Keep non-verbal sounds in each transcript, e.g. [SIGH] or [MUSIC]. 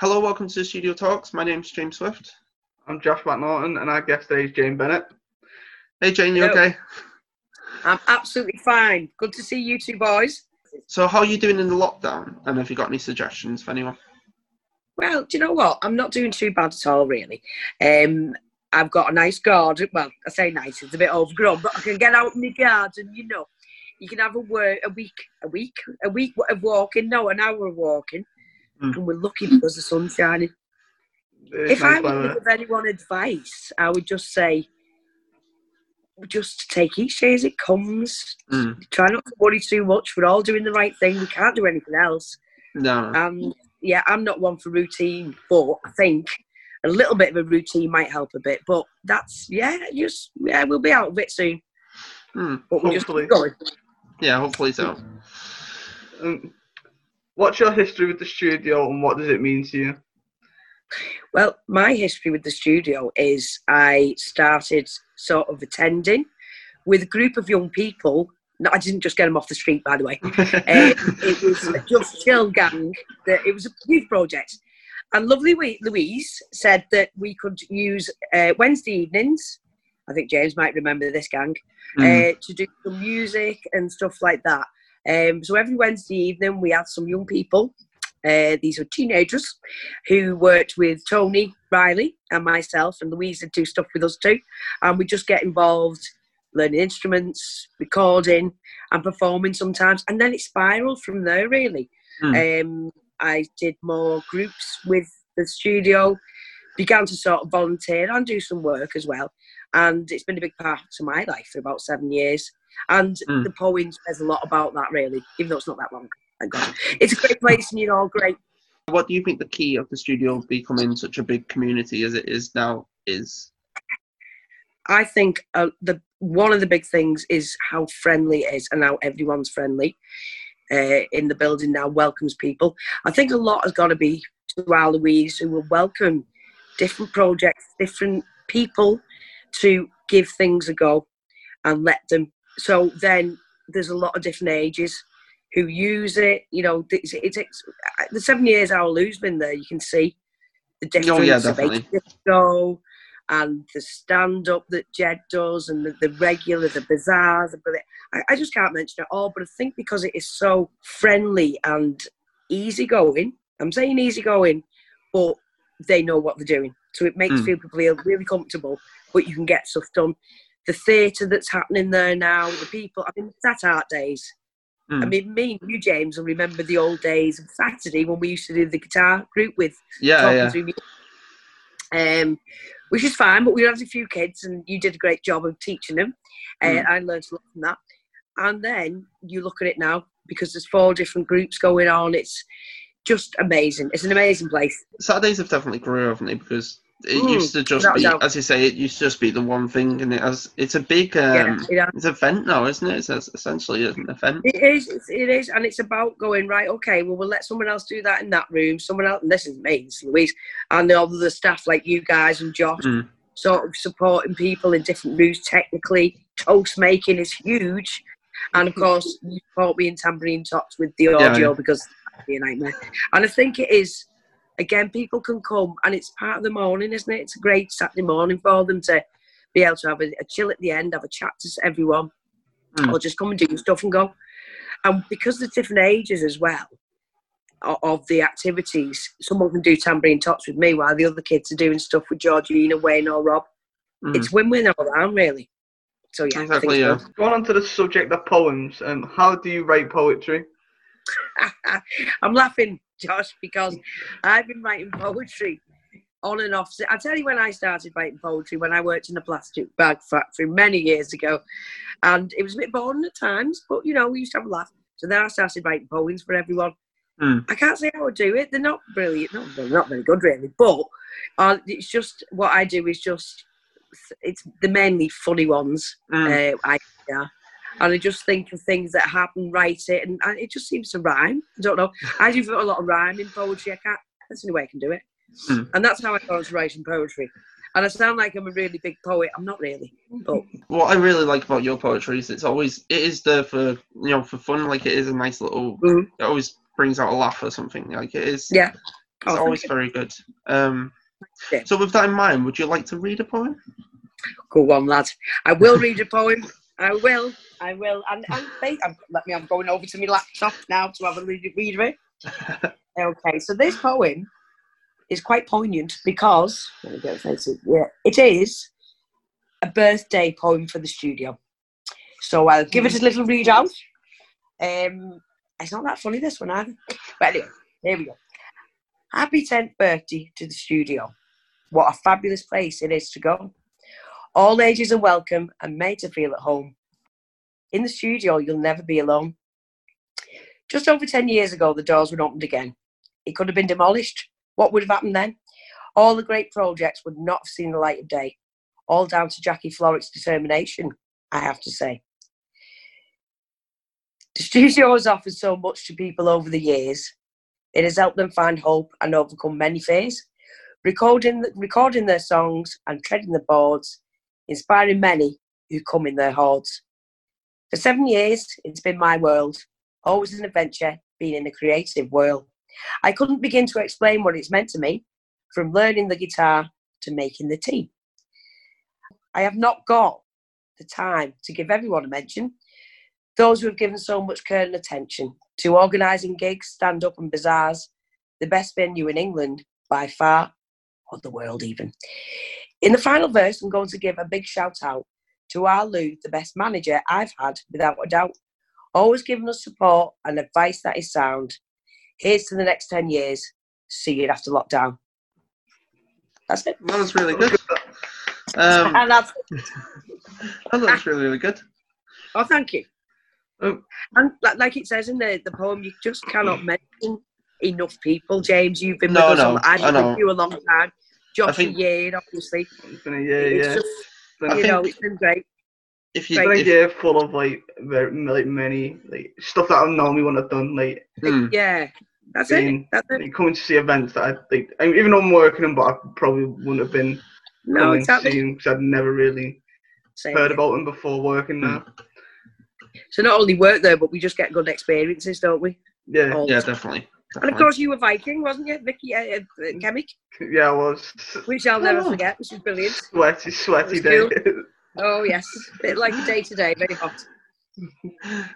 Hello, welcome to Studio Talks. My name's James Swift. I'm Josh McNorton, and our guest today is Jane Bennett. Hey, Jane, you Hello. okay? I'm absolutely fine. Good to see you two boys. So, how are you doing in the lockdown? And have you got any suggestions for anyone? Well, do you know what? I'm not doing too bad at all, really. Um, I've got a nice garden. Well, I say nice; it's a bit overgrown, but I can get out in the garden. You know, you can have a work a week, a week, a week of walking. No, an hour of walking, Mm. and we're lucky because the sun's shining. It's if nice I would give anyone advice, I would just say, just take each day as it comes. Mm. Try not to worry too much. We're all doing the right thing. We can't do anything else. No. Um, yeah, I'm not one for routine, but I think a little bit of a routine might help a bit. But that's yeah, just yeah, we'll be out of it soon. Hmm. But we're Hopefully. going. Yeah, hopefully so. Um, what's your history with the studio, and what does it mean to you? Well, my history with the studio is I started sort of attending with a group of young people. No, I didn't just get them off the street, by the way. [LAUGHS] Um, it was a Just Chill gang. That it was a youth project, and lovely Louise said that we could use uh, Wednesday evenings. I think James might remember this gang Mm. uh, to do some music and stuff like that. Um, so every Wednesday evening we had some young people. Uh, these were teenagers who worked with Tony Riley and myself, and Louise would do stuff with us too. And we just get involved, learning instruments, recording, and performing sometimes. And then it spiraled from there, really. Um, I did more groups with the studio, began to sort of volunteer and do some work as well. And it's been a big part of my life for about seven years. And Mm. the poem says a lot about that, really, even though it's not that long. Thank God. It's a great place, and you're all great. What do you think the key of the studio becoming such a big community as it is now is? I think uh, the one of the big things is how friendly it is and how everyone's friendly uh, in the building now welcomes people. I think a lot has got to be to our Louise who will welcome different projects, different people to give things a go and let them. So then there's a lot of different ages who use it. You know, it's, it's, it's uh, the seven years our Lou's been there. You can see the difference Oh, yeah, definitely. disco and the stand up that Jed does and the, the regular, the bazaars. The, I, I just can't mention it all, but I think because it is so friendly and easygoing, I'm saying easygoing, but they know what they're doing. So it makes Mm. people feel really comfortable, but you can get stuff done. The theatre that's happening there now, the people, I mean, Sat Art Days. I Mm. mean, me and you, James, will remember the old days of Saturday when we used to do the guitar group with Yeah, yeah. Um, which is fine, but we had a few kids, and you did a great job of teaching them. And Mm. I learned a lot from that. And then you look at it now because there's four different groups going on. It's just amazing. It's an amazing place. Saturdays have definitely grew, haven't they? Because it Mm, used to just be, doubt. as you say, it used to just be the one thing, and it has. It's a big. yeah, Um, it, It's an event now, isn't it? It's es- essentially an event. it is. It is, and it's about going right. Okay, well, we'll let someone else do that in that room. Someone else. And this is me, it's Louise, and all the staff like you guys and Josh. Mm. sort of supporting people in different rooms technically. Toast making is huge. And of [LAUGHS] course, you support me in tambourine tots with the audio yeah. because be a nightmare. And I think it is, again, people can come and it's part of the morning, isn't it? It's a great Saturday morning for them to be able to have a, a chill at the end, have a chat to everyone, Mm. or just come and do stuff and go. And because there's different ages as well o- of the activities, someone can do tambourine tots with me while the other kids are doing stuff with Georgina, Wayne, or Rob Mm. it's win-win all around really so yeah I think Exactly, it's yeah. Going on to the subject of poems, um, how do you write poetry? [LAUGHS] i'm laughing josh because i've been writing poetry on and off i tell you when i started writing poetry when i worked in a plastic bag factory many years ago and it was a bit boring at times but you know we used to have a laugh so then i started writing poems for everyone Hmm. i can't say how i do it they're not brilliant not, they're not very good really but uh, it's just what i do is just it's the mainly funny ones Mm. uh, I yeah. And I just think of things that happen, write it, and, and it just seems to rhyme. I don't know. I do a lot of rhyming poetry. I can't. That's the only way I can do it. Hmm. And that's how I got into writing poetry. And I sound like I'm a really big poet. I'm not really. But What I really like about your poetry is it's always it is there for you know for fun. Like it is a nice little. Mhm. It always brings out a laugh or something. Like it is. Yeah. Oh, always very good. Um, Yeah. so with that in mind, would you like to read a poem? Go on, lad. I will read a poem. I will. I will. And, and I'm, let me. I'm going over to my laptop now to have a read, read of it. [LAUGHS] Okay, so this poem is quite poignant because let me get offensive. Yeah, it is a birthday poem for the studio. So I'll give it a little read out. Um, it's not that funny this one either. But anyway, here we go. Happy 10th birthday to the studio. What a fabulous place it is to go. All ages are welcome and made to feel at home. In the studio, you'll never be alone. Just over 10 years ago, the doors were opened again. It could have been demolished. What would have happened then? All the great projects would not have seen the light of day. All down to Jackie Florrick's determination, I have to say. The studio has offered so much to people over the years. It has helped them find hope and overcome many fears. Recording, recording their songs and treading the boards, inspiring many who come in their hordes. For seven years, it's been my world, always an adventure, being in a creative world. I couldn't begin to explain what it's meant to me, from learning the guitar to making the tea. I have not got the time to give everyone a mention. Those who have given so much care and attention to organising gigs, stand up, and bazaars, the best venue in England by far, or the world even. In the final verse, I'm going to give a big shout out to our Lou, the best manager I've had, without a doubt. Always giving us support and advice that is sound. Here's to the next 10 years. See you after lockdown. That's it. That was really good. Um, [LAUGHS] and that's [LAUGHS] that was really, really good. Oh, thank you. Um, and like, like it says in the, the poem, you just cannot [CLEARS THROAT] mention enough people. James, you've been No, with us. no, I've I been know. with you a long time. Josh think- a year, obviously. It's been a year, It's yeah. just, Been you think- know, it's been great. If you, been a if, year full of like very like many like stuff that I normally wouldn't have done. Like, Hmm. Yeah, that's it. being That's it. coming to see events that I like, I even though I'm working them, but I probably wouldn't have been No, coming to exactly. see because I'd never really Same heard here. about them before working there. So not only work there, but we just get good experiences, don't we? Yeah, All the yeah, time. definitely. And of course, you were Viking, wasn't you, Vicky uh, uh, Chemic? yeah, I was Which I'll never Oh. forget, which is brilliant. sweaty, sweaty day. was Oh yes, bit like a day to day, very hot. [LAUGHS]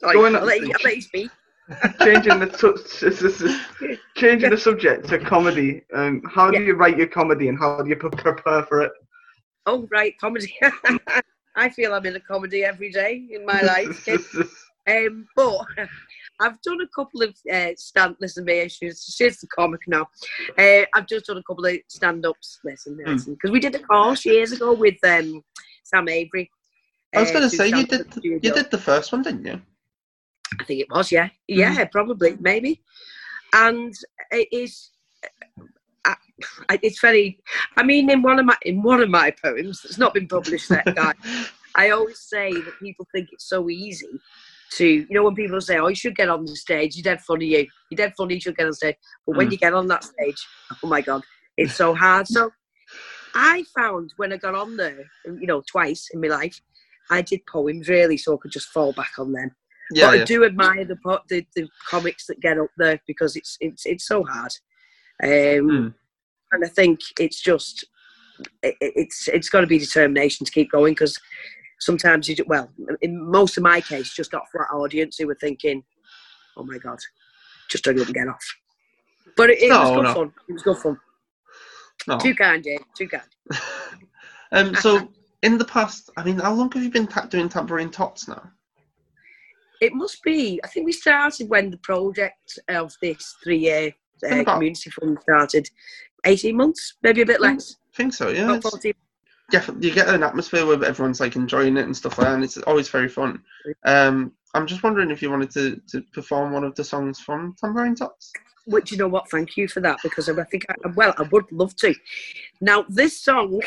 Sorry, Going I'll let, you, I'll let you speak. changing the tu- changing the subject to comedy. Um, how do Yeah. you write your comedy and how do you prepare for it? Oh right, comedy. [LAUGHS] I feel I'm in a comedy every day in my life. [LAUGHS] Um, but I've done a couple of uh, stand. Listen, me, she's she's the comic now. Uh, I've just done a couple of stand-ups. Listen, Hmm. listen, because we did a course years ago with um, Sam Avery. I was uh, going to say you did Up you did the first one, didn't you? I think it was, yeah, yeah, probably, maybe. And it is, I, I- it's very. I mean, in one of my in one of my poems that's not been published yet, guys, [LAUGHS] I always say that people think it's so easy to, you know, when people say, "Oh, you should get on the stage," you're dead funny, you, you're dead funny, you should get on stage. But when Mm. you get on that stage, oh my god, it's so hard. So I found when I got on there, you know, twice in my life, I did poems really, so I could just fall back on them yeah, but yeah. I do admire the, the the comics that get up there because it's it's it's so hard, um, Mm. and I think it's just it, it's it's got to be determination to keep going because sometimes you do, well in most of my case just got a flat audience who were thinking, oh my god, just hurry up and get off. But it, it was good no. fun. It was good fun. No. Too kind, Jane. Too kind. [LAUGHS] um, so in the past, I mean, how long have you been ta- doing tambourine tots now? It must be. I think we started when the project of this three-year uh, community fund started. Eighteen months, maybe a bit less. I think so. Yeah, About it's- 14 yeah, you get an atmosphere where everyone's like enjoying it and stuff like that, and it's always very fun. Um, I'm just wondering if you wanted to, to perform one of the songs from Tambourine Tots. Which you know what? Thank you for that because I think I, well I would love to. Now this song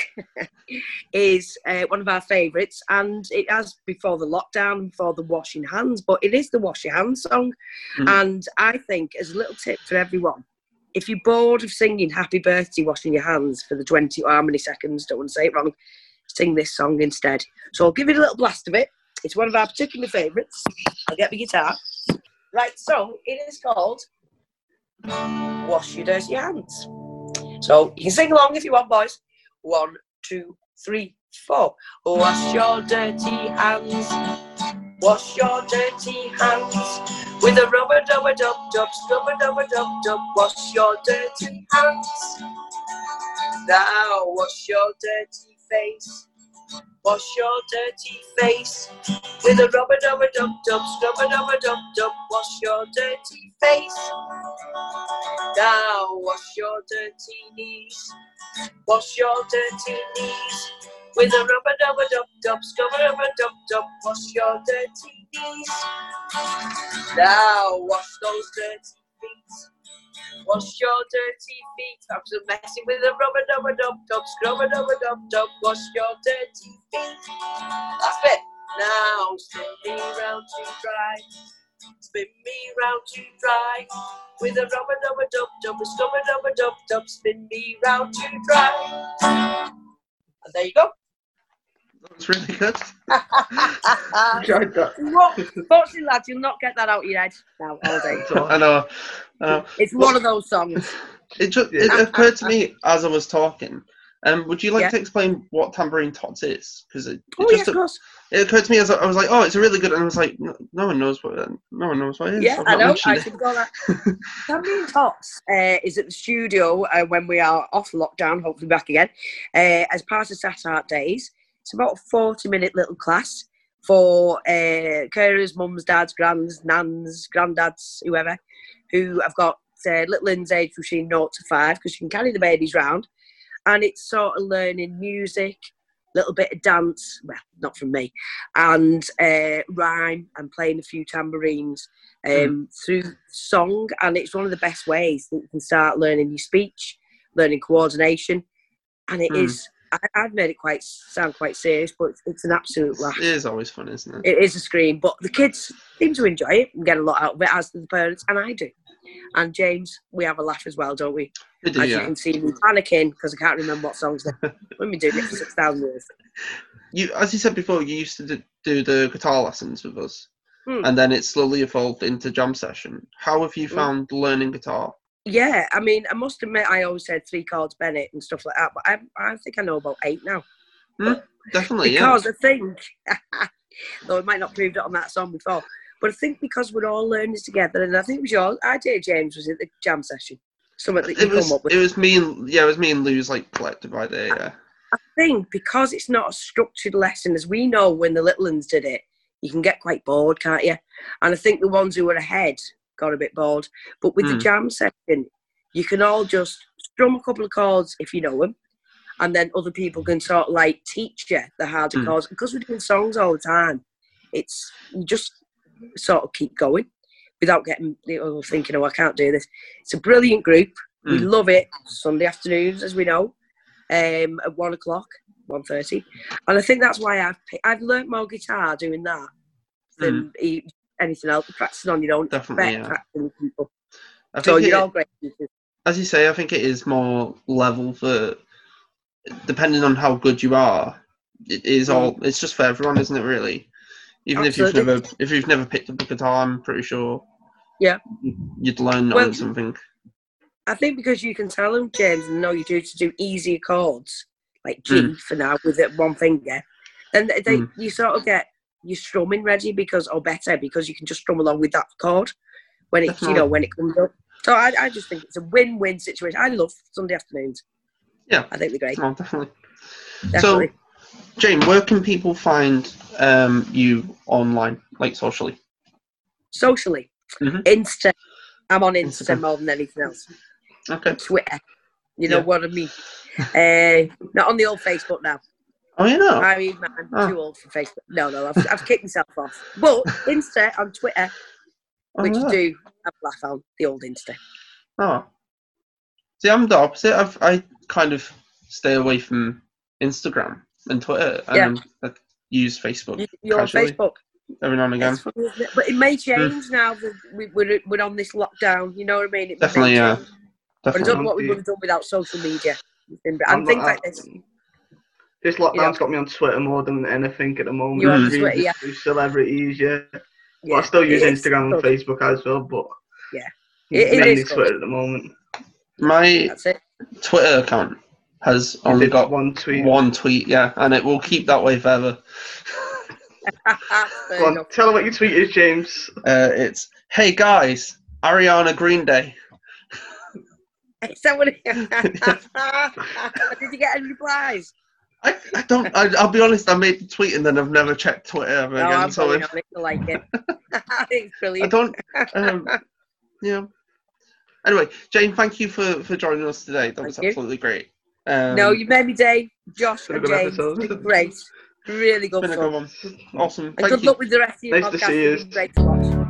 [LAUGHS] is uh, one of our favourites, and it has before the lockdown, before the washing hands, but it is the wash your hands song. Mhm. And I think as a little tip for everyone, if you're bored of singing "Happy Birthday" washing your hands for the twenty or how many seconds, don't want to say it wrong, sing this song instead. So I'll give you a little blast of it. It's one of our particular favourites. I'll get my guitar. Right, so it is called wash your dirty hands. So you can sing along if you want, boys. One, two, three, four. Wash your dirty hands. Wash your dirty hands with a rubber dubber dub dub scrubber dubber dub dub. Wash your dirty hands. Now wash your dirty face. Wash your dirty face with a rubber dubber dub dub scrubber dubber dub dub. Wash your dirty face. Now wash your dirty knees. Wash your dirty knees with a rubber dubber dub dub scrubber dubber dub dub. Wash your dirty knees. Now wash those dirty feet. Wash your dirty feet. I'm so messing with a rubber dubber dub dub scrubber dubber dub dub. Wash your dirty feet. Last bit. Now spin me round to dry. Spin me round to dry. With a rubber dubber dub dub scrubber dubber dub dub. Spin me round to dry. And there you go. Was really good. [LAUGHS] Enjoyed that. Fortunately, lads, you'll not get that out of your head now all day. I know. Know. It's one of those songs. It just it occurred to me as I was talking. Um, would you like Yeah. to explain what tambourine tots is? Because it, it Oh, yeah, just of course. it occurred to me as I, was like, oh, it's a really good, and I was like, no, no one knows what no one knows what it is. Yeah, I know. I should go that. [LAUGHS] Tambourine Tots uh, is at the studio uh, when we are off lockdown, hopefully back again, uh, as part of Sat Art Days. It's about a 40 minute little class for uh, carers, mums, dads, grands, nans, granddads, whoever, who have got uh, little ones aged between 0 to 5 because you can carry the babies round. And it's sort of learning music, little bit of dance, well, not from me, and uh, rhyme and playing a few tambourines um, through song. And it's one of the best ways that you can start learning your speech, learning coordination. And it Mm. is, I, I've made it quite sound quite serious, but it's, it's an absolute laugh. It is always fun, isn't it? It is a scream, but the kids seem to enjoy it and get a lot out of it, as do the parents, and I do. And James, we have a laugh as well, don't we? We do, As you can see me panicking because I can't remember what songs they're. We've been doing it for 6,000 years. You, as you said before, you used to do, do the guitar lessons with us, Hmm. and then it slowly evolved into jam session. How have you Hmm. found learning guitar? Yeah, I mean, I must admit, I always said three cards Bennett and stuff like that, but I, I think I know about eight now. Hmm, definitely, yeah. Because I think, [LAUGHS] though it might not have proved it on that song before, but I think because we're all learning together, and I think it was your idea, James, was it the jam session? Something that you It was come up with. it was me and yeah, it was me and Lou's like collective idea. Yeah. I think because it's not a structured lesson, as we know when the little ones did it, you can get quite bored, can't you? And I think the ones who were ahead got a bit bored. But with the Mm. jam session, you can all just strum a couple of chords if you know them, and then other people can sort of like teach you the harder Mm. chords. Because we're doing songs all the time, it's you just sort of keep going without getting you know, thinking, oh, I can't do this. It's a brilliant group. We Mm. love it. Sunday afternoons, as we know, um, at one o'clock, one thirty, and I think that's why I've I've learnt more guitar doing that than e- anything else. Practicing on your own, Mm. Definitely, yeah. people. I So you're it- all great. teachers. as you say, I think it is more level for depending on how good you are. It is all. It's just for everyone, isn't it? Really, even if you've never if you've never picked up a guitar, I'm pretty sure. Yeah. You'd learn Well- something. I think because you can tell them, James, and know you do to do easier chords like G Mm. for now with it one finger, and they, they Mm. you sort of get your strumming ready because or better because you can just strum along with that chord when it's you know when it comes up. So I, I just think it's a win-win situation. I love Sunday afternoons. Yeah. I think they're great. Oh, definitely. Definitely. So, Jane, where can people find um, you online, like socially? Socially, Mhm. Insta. I'm on Insta Instagram. more than anything else. Okay. Twitter. You know Yeah. what I mean? uh, not on the old Facebook now. Oh, you know. I mean, man, I'm Oh. too old for Facebook. No, no, I've, I've kicked myself off. But Insta on Twitter, Oh, which yeah. do have a laugh on, the old Insta. Oh. See, I'm the opposite. I've, I kind of stay away from Instagram and Twitter, and I use Facebook You, you're on Facebook. every now and again. Funny, it? But it may hmm. change now that we, we're, we're on this lockdown. You know what I mean? It Definitely, yeah. change. But I don't know what we would have done without social media. And I'm things not- like this. This lockdown's Yeah. got me on Twitter more than anything at the moment. You're on Reading Twitter, yeah. Celebrities, yeah. Yeah. Well, I still use It is Instagram and. Facebook as well, but It- it mainly is good. Twitter at the moment. My Twitter account has You only got one tweet. one tweet, yeah, and it will keep that way forever. [LAUGHS] Fair Go on, enough. tell them what your tweet is, James. Uh, it's hey guys, Ariana Green Day. [LAUGHS] Is that what it- [LAUGHS] Did you get any replies? I, I don't. I, I'll be honest. I made the tweet and then I've never checked Twitter ever No, again. I'm So if. I like it. [LAUGHS] it's I don't. Um, yeah. Anyway, Jane, thank you for for joining us today. That was Thank you. absolutely great. Um, no, you made me day. Josh Been a and good James. It's been great. Really it's good been a good one. Awesome. And Thank good you. luck with the rest of your Nice to podcast. see you. Great to watch.